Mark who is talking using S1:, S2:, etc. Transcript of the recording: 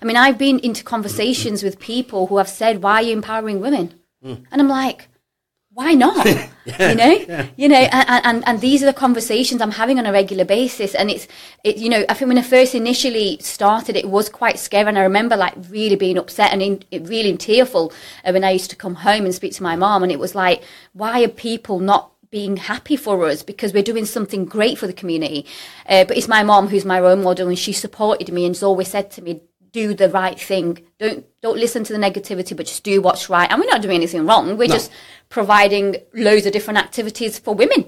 S1: I mean, I've been into conversations with people who have said, "Why are you empowering women?" And I'm like, why not? you know, you know, and, and, and these are the conversations I'm having on a regular basis. And it's, it, you know, I think when I first initially started, it was quite scary. And I remember like really being upset and in, really tearful uh, when I used to come home and speak to my mom. And it was like, why are people not being happy for us because we're doing something great for the community. Uh, but it's my mom who's my role model, and she supported me and has always said to me, "Do the right thing. Don't don't listen to the negativity, but just do what's right." And we're not doing anything wrong. We're
S2: No.
S1: just providing loads of different activities for women.